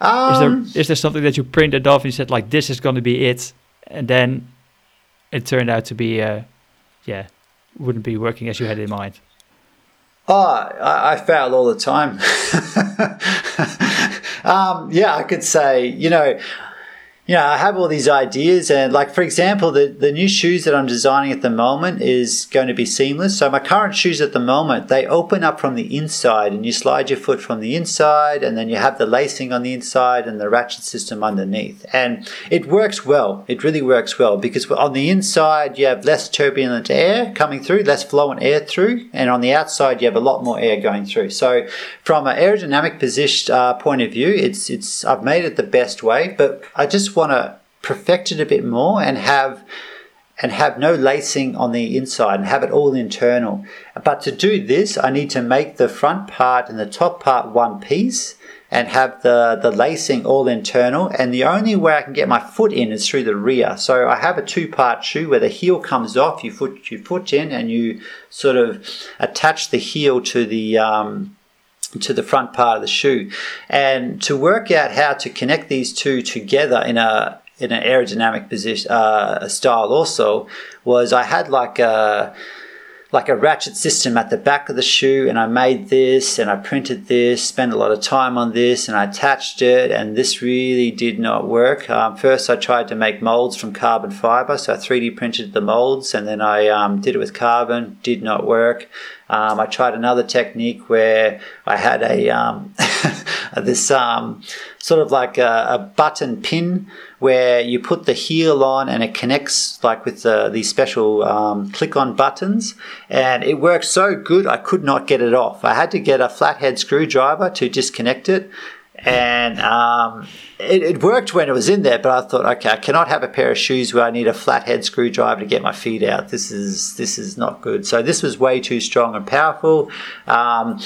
um, is there is there something that you printed off and you said like this is going to be it and then it turned out to be uh yeah wouldn't be working as you had in mind Oh, I, I fail all the time. [laughs] um, yeah, I could say, you know, you know, I have all these ideas, and like for example, the the new shoes that I'm designing at the moment is going to be seamless. So my current shoes at the moment they open up from the inside, and you slide your foot from the inside, and then you have the lacing on the inside and the ratchet system underneath, and it works well. It really works well because on the inside you have less turbulent air coming through, less flowing air through, and on the outside you have a lot more air going through. So from an aerodynamic position uh, point of view, it's it's I've made it the best way, but I just want to perfect it a bit more and have and have no lacing on the inside and have it all internal. But to do this, I need to make the front part and the top part one piece and have the, the lacing all internal. And the only way I can get my foot in is through the rear. So I have a two part shoe where the heel comes off, you put your foot in, and you sort of attach the heel to the um, to the front part of the shoe. And to work out how to connect these two together in a in an aerodynamic position uh, style also was I had like a like a ratchet system at the back of the shoe and I made this and I printed this, spent a lot of time on this and I attached it and this really did not work. Um, first I tried to make molds from carbon fiber, so I 3D printed the molds and then I um, did it with carbon, did not work. Um, I tried another technique where I had a um, [laughs] this um, sort of like a, a, button pin where you put the heel on and it connects like with the, these special um, click-on buttons, and it worked so good I could not get it off. I had to get a flathead screwdriver to disconnect it, and um, it, it, worked when it was in there. But I thought, okay, I cannot have a pair of shoes where I need a flathead screwdriver to get my feet out. This is this is not good. So this was way too strong and powerful. Um,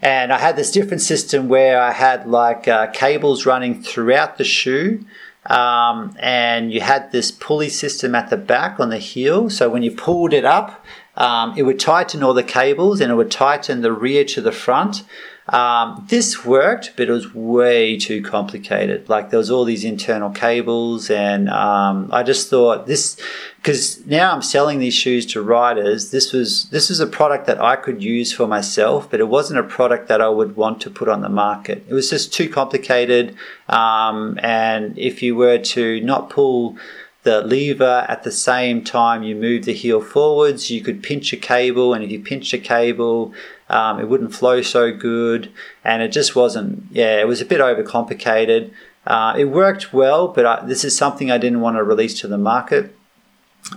and I had this different system where I had like uh, cables running throughout the shoe. Um, and you had this pulley system at the back on the heel. So when you pulled it up, um, it would tighten all the cables and it would tighten the rear to the front. Um, this worked, but it was way too complicated. Like there was all these internal cables, and um, I just thought this because now I'm selling these shoes to riders. This was this was a product that I could use for myself, but it wasn't a product that I would want to put on the market. It was just too complicated, um, and if you were to not pull the lever at the same time you move the heel forwards. You could pinch a cable, and if you pinch a cable, um, it wouldn't flow so good, and it just wasn't. Yeah, it was a bit overcomplicated. Uh, it worked well, but I, this is something I didn't want to release to the market.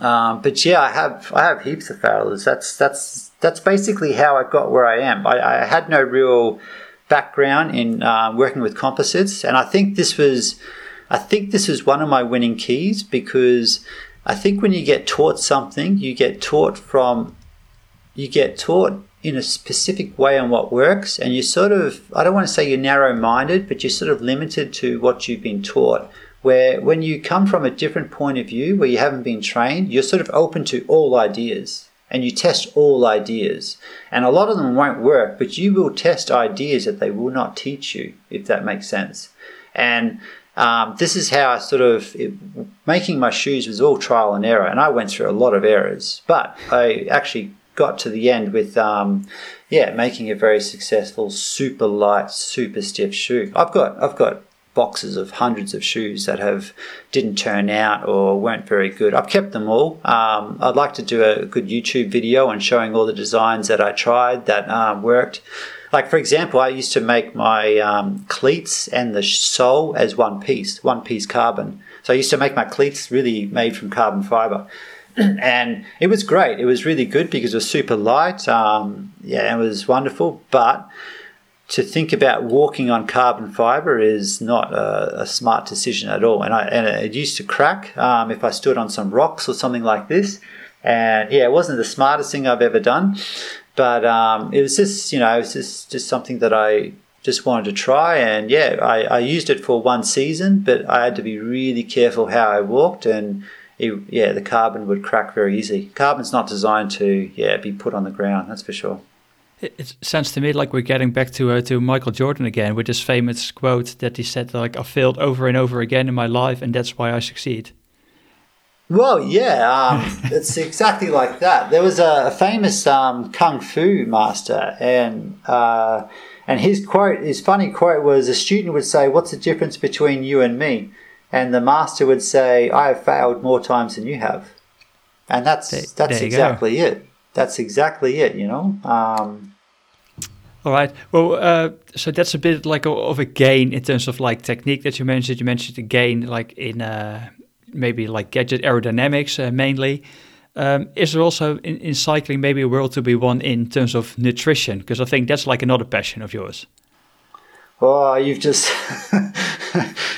Um, but yeah, I have I have heaps of failures. That's that's that's basically how I got where I am. I, I had no real background in uh, working with composites, and I think this was I think this is one of my winning keys because I think when you get taught something, you get taught from, you get taught in a specific way on what works, and you sort of, I don't want to say you're narrow minded, but you're sort of limited to what you've been taught. Where when you come from a different point of view where you haven't been trained, you're sort of open to all ideas and you test all ideas. And a lot of them won't work, but you will test ideas that they will not teach you, if that makes sense. And um, this is how I sort of it, making my shoes was all trial and error, and I went through a lot of errors. But I actually got to the end with, um, yeah, making a very successful, super light, super stiff shoe. I've got, I've got boxes of hundreds of shoes that have didn't turn out or weren't very good. I've kept them all. Um, I'd like to do a good YouTube video on showing all the designs that I tried that um, worked. Like for example, I used to make my um, cleats and the sole as one piece, one piece carbon. So I used to make my cleats really made from carbon fiber. And it was great. It was really good because it was super light. Um, yeah, it was wonderful. But to think about walking on carbon fiber is not a, a smart decision at all. And, I, and it used to crack um, if I stood on some rocks or something like this. And yeah, it wasn't the smartest thing I've ever done, but um, it was just you know it was just just something that I just wanted to try. And yeah, I, I used it for one season, but I had to be really careful how I walked and. It, yeah, the carbon would crack very easy. Carbon's not designed to yeah be put on the ground. That's for sure. It sounds to me like we're getting back to uh, to Michael Jordan again with this famous quote that he said like I failed over and over again in my life and that's why I succeed. Well, yeah, um, [laughs] it's exactly like that. There was a, a famous um, kung fu master, and uh, and his quote, his funny quote was: a student would say, "What's the difference between you and me?" And the master would say, "I have failed more times than you have," and that's there, that's there exactly go. it that's exactly it, you know. Um, all right. Well, uh, so that's a bit like a, of a gain in terms of like technique that you mentioned. You mentioned the gain like in uh, maybe like gadget aerodynamics uh, mainly. Um, is there also in, in cycling maybe a world to be won in terms of nutrition? Because I think that's like another passion of yours. Oh, you've just [laughs]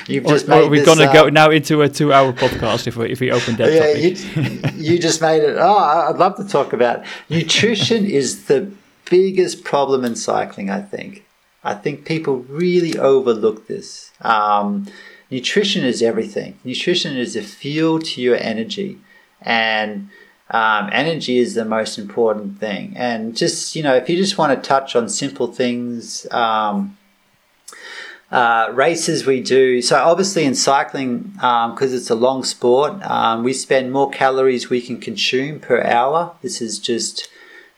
you've just or, made. Or we're going to uh, go now into a two-hour podcast if we if we open that. Yeah, you, you, just made it. Oh, I'd love to talk about nutrition. [laughs] is the biggest problem in cycling. I think. I think people really overlook this. Um, nutrition is everything. Nutrition is the fuel to your energy, and um, energy is the most important thing. And just you know, if you just want to touch on simple things. Um, uh, races we do. So obviously in cycling, because um, it's a long sport, um, we spend more calories we can consume per hour. This is just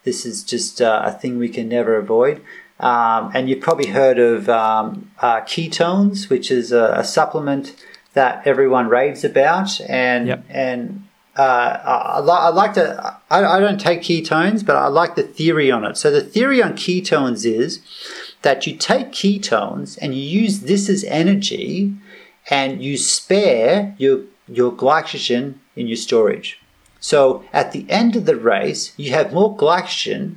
this is just uh, a thing we can never avoid. Um, and you've probably heard of um, uh, ketones, which is a, a, supplement that everyone raves about. And yep. and uh, I, I, like to. I, I don't take ketones, but I like the theory on it. So the theory on ketones is that you take ketones and you use this as energy and you spare your, your glycogen in your storage. So at the end of the race, you have more glycogen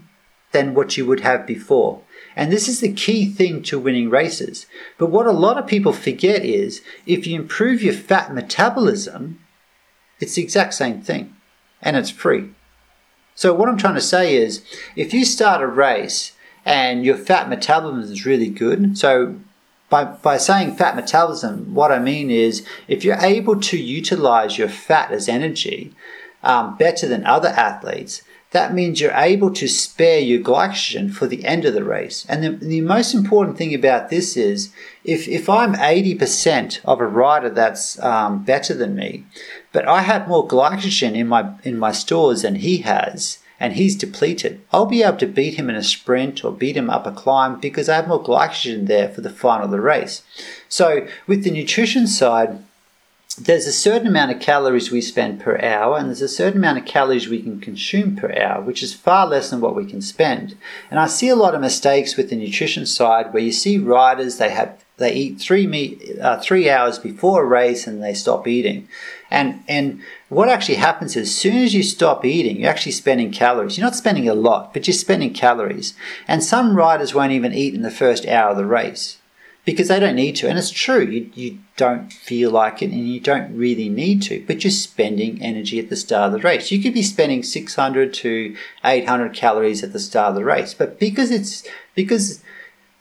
than what you would have before. And this is the key thing to winning races. But what a lot of people forget is if you improve your fat metabolism, it's the exact same thing and it's free. So, what I'm trying to say is if you start a race and your fat metabolism is really good. So by, by saying fat metabolism, what I mean is if you're able to utilize your fat as energy um, better than other athletes, that means you're able to spare your glycogen for the end of the race. And the, the most important thing about this is if, if I'm 80% of a rider that's um, better than me, but I have more glycogen in my, in my stores than he has, and he's depleted, I'll be able to beat him in a sprint or beat him up a climb because I have more glycogen there for the final of the race. So, with the nutrition side, there's a certain amount of calories we spend per hour, and there's a certain amount of calories we can consume per hour, which is far less than what we can spend. And I see a lot of mistakes with the nutrition side where you see riders they have they eat three meat uh, three hours before a race and they stop eating, and and what actually happens is as soon as you stop eating, you're actually spending calories. You're not spending a lot, but you're spending calories. And some riders won't even eat in the first hour of the race because they don't need to. And it's true, you, you don't feel like it and you don't really need to, but you're spending energy at the start of the race. You could be spending 600 to 800 calories at the start of the race, but because it's because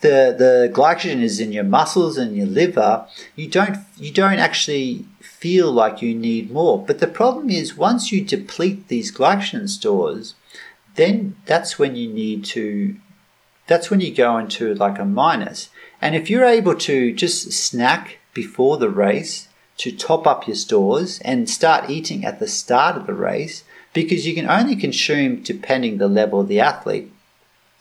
the the glycogen is in your muscles and your liver, you don't you don't actually feel like you need more. But the problem is, once you deplete these glycogen stores, then that's when you need to, that's when you go into like a minus. And if you're able to just snack before the race to top up your stores and start eating at the start of the race, because you can only consume depending the level of the athlete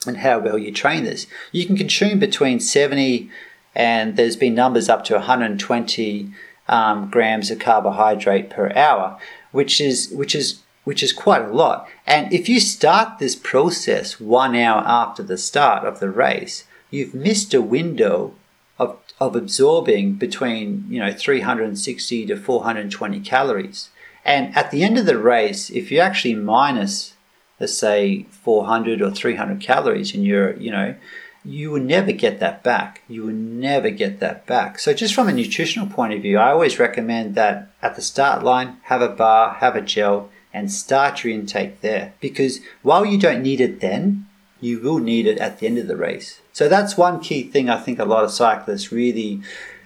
and how well you train this. You can consume between 70 and there's been numbers up to 120 um, grams of carbohydrate per hour, which is which is which is quite a lot. And if you start this process one hour after the start of the race, you've missed a window of, of absorbing between you know 360 to 420 calories. And at the end of the race, if you actually minus, let's say 400 or 300 calories in your, you know, you will never get that back. You will never get that back. So, just from a nutritional point of view, I always recommend that at the start line, have a bar, have a gel, and start your intake there. Because while you don't need it then, you will need it at the end of the race. So, that's one key thing I think a lot of cyclists really,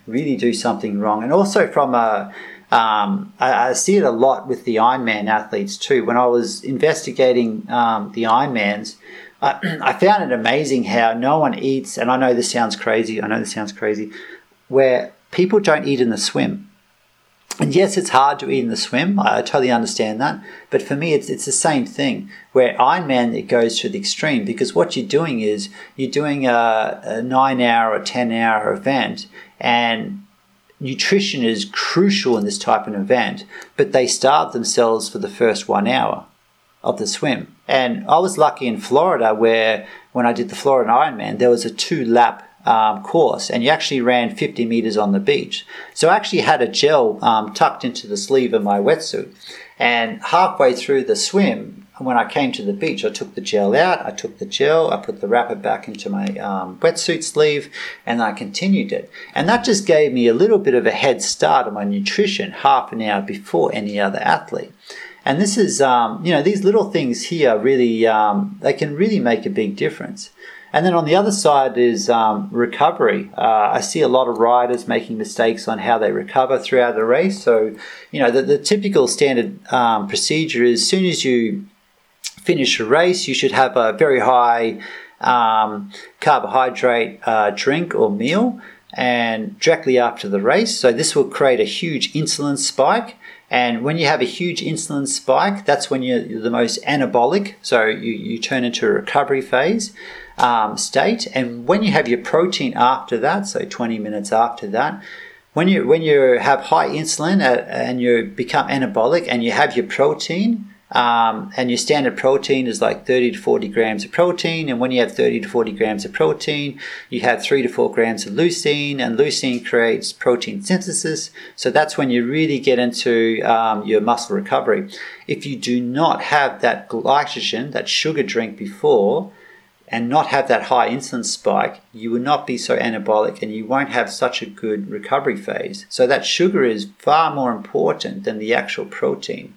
really do something wrong. And also, from a um, I, I, see it a lot with the Ironman athletes too. When I was investigating um, the Ironmans, I, [clears throat] I found it amazing how no one eats, and I know this sounds crazy, I know this sounds crazy, where people don't eat in the swim. And yes, it's hard to eat in the swim. I, totally understand that. But for me, it's, it's the same thing. Where Ironman, it goes to the extreme because what you're doing is you're doing a, a nine hour or 10 hour event, and nutrition is crucial in this type of event, but they starve themselves for the first one hour of the swim. And I was lucky in Florida where when I did the Florida Ironman, there was a two lap um, course and you actually ran 50 meters on the beach. So I actually had a gel um, tucked into the sleeve of my wetsuit. And halfway through the swim, when I came to the beach, I took the gel out, I took the gel, I put the wrapper back into my um, wetsuit sleeve, and I continued it. And that just gave me a little bit of a head start on my nutrition half an hour before any other athlete. And this is, um, you know, these little things here really, um, they can really make a big difference. And then on the other side is um, recovery. Uh, I see a lot of riders making mistakes on how they recover throughout the race. So, you know, the, the typical standard um, procedure is as soon as you finish a race, you should have a very high um, carbohydrate uh, drink or meal and directly after the race. So this will create a huge insulin spike and when you have a huge insulin spike, that's when you're the most anabolic. So you, you turn into a recovery phase um, state. And when you have your protein after that, so 20 minutes after that, when you when you have high insulin uh, and you become anabolic and you have your protein, um, and your standard protein is like 30 to 40 grams of protein. And when you have 30 to 40 grams of protein, you have 3 to 4 grams of leucine, and leucine creates protein synthesis. So that's when you really get into um, your muscle recovery. If you do not have that glycogen, that sugar drink before, and not have that high insulin spike, you will not be so anabolic and you won't have such a good recovery phase. So that sugar is far more important than the actual protein.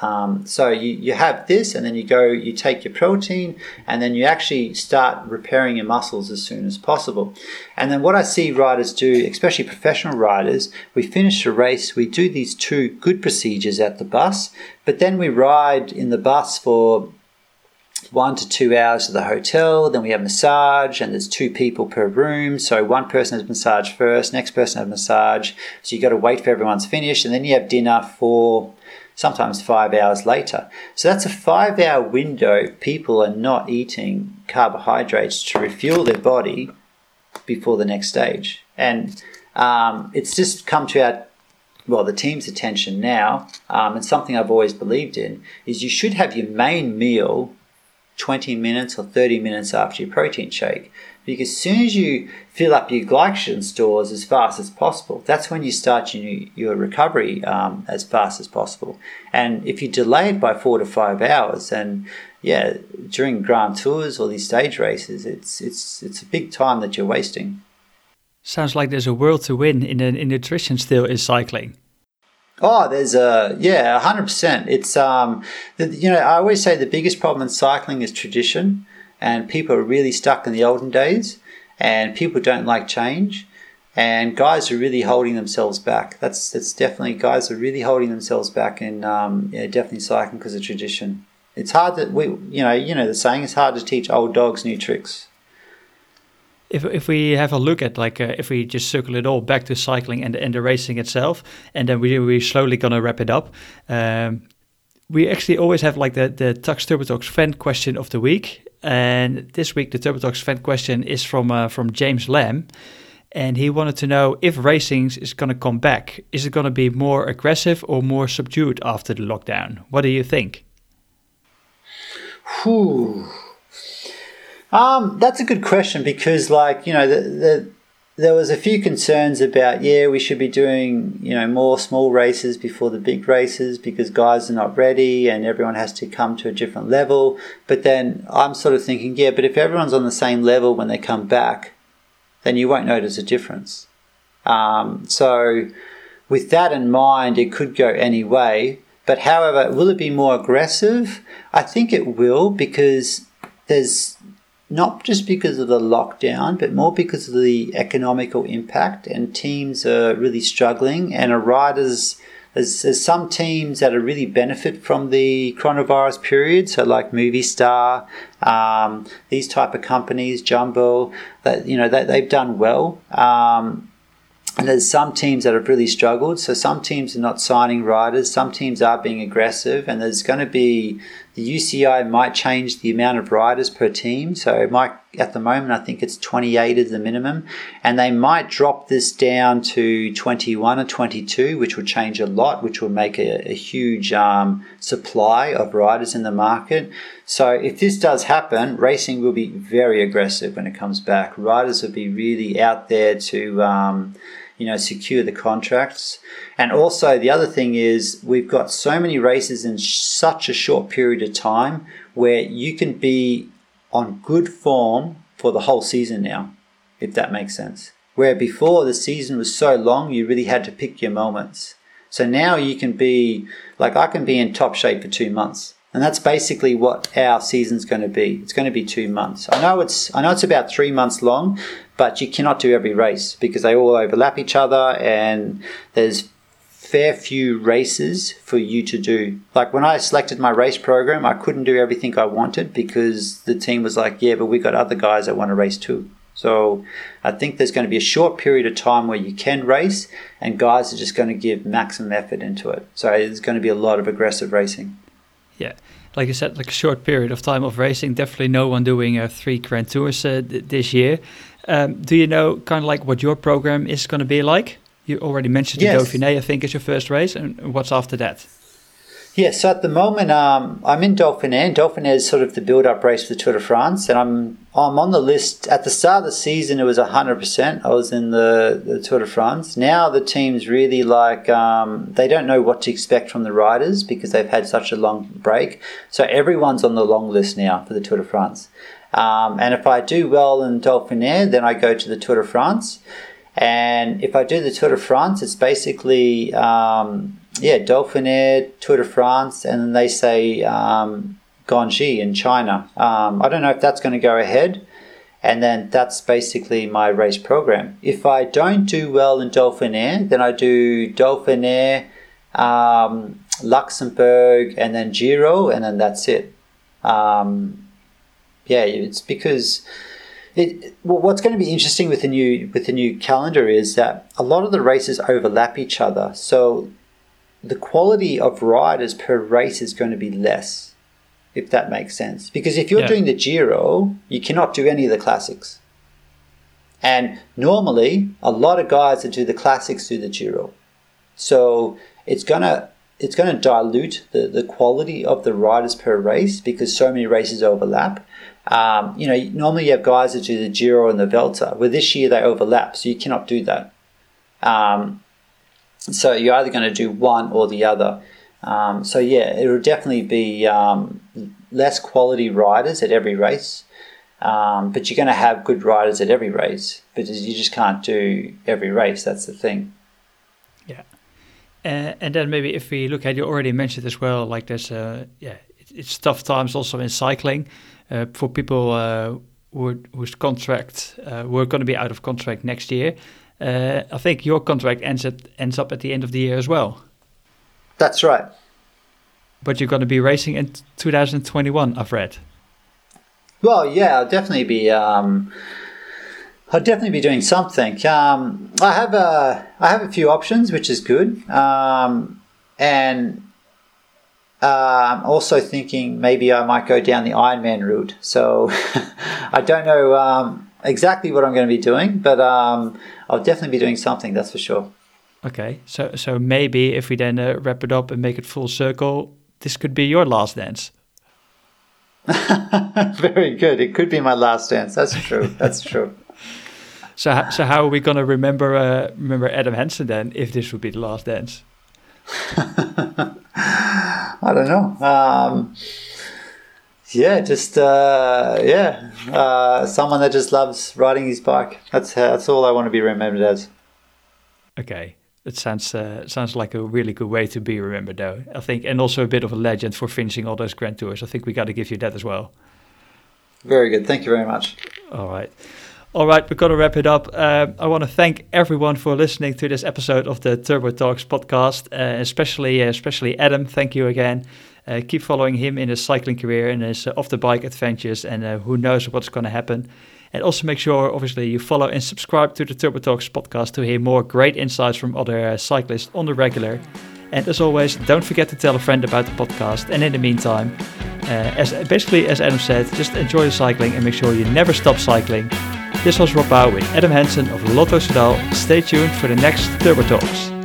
Um, so you, you have this, and then you go, you take your protein, and then you actually start repairing your muscles as soon as possible. And then what I see riders do, especially professional riders, we finish the race, we do these two good procedures at the bus, but then we ride in the bus for one to two hours to the hotel. Then we have massage, and there's two people per room. So one person has massage first, next person has massage. So you got to wait for everyone's finished, and then you have dinner for sometimes five hours later. So that's a five hour window. People are not eating carbohydrates to refuel their body before the next stage. And um, it's just come to our well, the team's attention now, um, and something I've always believed in is you should have your main meal 20 minutes or 30 minutes after your protein shake. Because as soon as you fill up your glycogen stores as fast as possible, that's when you start your, your recovery um, as fast as possible. And if you delay it by four to five hours, and yeah, during Grand Tours or these stage races, it's it's it's a big time that you're wasting. Sounds like there's a world to win in, in nutrition still in cycling. Oh, there's a yeah, hundred percent. It's um, the, you know, I always say the biggest problem in cycling is tradition, and people are really stuck in the olden days, and people don't like change, and guys are really holding themselves back. That's that's definitely guys are really holding themselves back in um, yeah, definitely cycling because of tradition. It's hard that we, you know, you know the saying, it's hard to teach old dogs new tricks if if we have a look at like uh, if we just circle it all back to cycling and and the racing itself, and then we we're slowly gonna wrap it up. Um, we actually always have like the the Tacx Turbo Talks fan question of the week, and this week the Turbo Talks fan question is from uh, from James Lamb, and he wanted to know if racing is going to come back. Is it going to be more aggressive or more subdued after the lockdown? What do you think? Whew. Um, that's a good question because, like, you know, the, the there was a few concerns about yeah we should be doing you know more small races before the big races because guys are not ready and everyone has to come to a different level. But then i'm sort of thinking yeah but if everyone's on the same level when they come back then you won't notice a difference. Um, so with that in mind it could go any way. But however will it be more aggressive? I think it will because there's not just because of the lockdown, but more because of the economical impact. And teams are really struggling, and our riders. There's, there's some teams that are really benefit from the coronavirus period, so like Movistar, um, these type of companies, Jumbo, that you know that they've done well. Um, and there's some teams that have really struggled. So some teams are not signing riders. Some teams are being aggressive, and there's going to be the UCI might change the amount of riders per team. So might, at the moment, I think it's 28 is the minimum, and they might drop this down to 21 or 22, which would change a lot, which will make a, a huge um, supply of riders in the market. So if this does happen, racing will be very aggressive when it comes back. Riders will be really out there to. Um, you know, secure the contracts. And also, the other thing is we've got so many races in such a short period of time where you can be on good form for the whole season now, if that makes sense. Where before the season was so long, you really had to pick your moments. So now you can be like, I can be in top shape for two months. And that's basically what our season's going to be. It's going to be two months. I know it's I know it's about three months long, but you cannot do every race because they all overlap each other, and there's fair few races for you to do. Like when I selected my race program, I couldn't do everything I wanted because the team was like, "Yeah, but we got other guys that want to race too." So I think there's going to be a short period of time where you can race, and guys are just going to give maximum effort into it. So there's going to be a lot of aggressive racing yeah, like you said, like a short period of time of racing. Definitely no one doing uh, three Grand Tours uh, th- this year. Um, do you know kind of like what your program is going to be like? You already mentioned yes. the Dauphiné, I think, is your first race, and what's after that? Yeah, so at the moment, um, I'm in Dauphiné, Dauphiné is sort of the build-up race for the Tour de France, and I'm I'm on the list. At the start of the season, it was 100%. I was in the, the Tour de France. Now the team's really like, um, they don't know what to expect from the riders because they've had such a long break. So everyone's on the long list now for the Tour de France. Um, and if I do well in Dauphiné, then I go to the Tour de France. And if I do the Tour de France, it's basically um, yeah, Dauphiné, Tour de France, and then they say um, in China. Um, I don't know if that's going to go ahead. And then that's basically my race program. If I don't do well in Dauphiné, then I do Dauphiné, um, Luxembourg, and then Giro, and then that's it. Um, yeah, it's because it, well, what's going to be interesting with the new with the new calendar is that a lot of the races overlap each other. So the quality of riders per race is going to be less, if that makes sense. Because if you're yeah. doing the Giro, you cannot do any of the classics. And normally, a lot of guys that do the classics do the Giro. So it's gonna it's gonna dilute the, the quality of the riders per race because so many races overlap. Um, you know, normally you have guys that do the Giro and the Vuelta. Well, this year they overlap, so you cannot do that. Um, so you're either going to do one or the other. Um, so yeah, it will definitely be um, less quality riders at every race, um, but you're going to have good riders at every race. But you just can't do every race. That's the thing. Yeah, uh, and then maybe if we look at you already mentioned as well, like there's uh, yeah, it's tough times also in cycling uh, for people uh, who whose contract uh, were going to be out of contract next year. Uh, I think your contract ends at, ends up at the end of the year as well. That's right. But you're going to be racing in 2021, I've read. Well, yeah, I'll definitely be. Um, I'll definitely be doing something. Um, I have a I have a few options, which is good. Um, and uh, I'm also thinking maybe I might go down the Ironman route. So [laughs] I don't know um, exactly what I'm going to be doing, but um, I'll definitely be doing something. That's for sure. Okay, so so maybe if we then uh, wrap it up and make it full circle, this could be your last dance. [laughs] Very good. It could be my last dance. That's true. That's [laughs] true. so so how are we gonna remember uh, remember Adam Hansen then if this would be the last dance? [laughs] I don't know. Um, yeah, just uh, yeah, uh, someone that just loves riding his bike. That's how, that's all I want to be remembered as. Okay, it sounds uh, sounds like a really good way to be remembered, though. I think, and also a bit of a legend for finishing all those Grand Tours. I think we got to give you that as well. Very good. Thank you very much. All right. All right, we're going to wrap it up. Uh, I want to thank everyone for listening to this episode of the Turbo Talks podcast, uh, especially uh, especially Adam. Thank you again. Uh, keep following him in his cycling career and his uh, off the bike adventures, and uh, who knows what's going to happen. And also make sure, obviously, you follow and subscribe to the Turbo Talks podcast to hear more great insights from other cyclists on the regular. And as always, don't forget to tell a friend about the podcast. And in the meantime, as basically as Adam said, just enjoy the cycling and make sure you never stop cycling. This was Rob Bauer with Adam Hansen of Lotto Soudal. Stay tuned for the next Turbo Talks.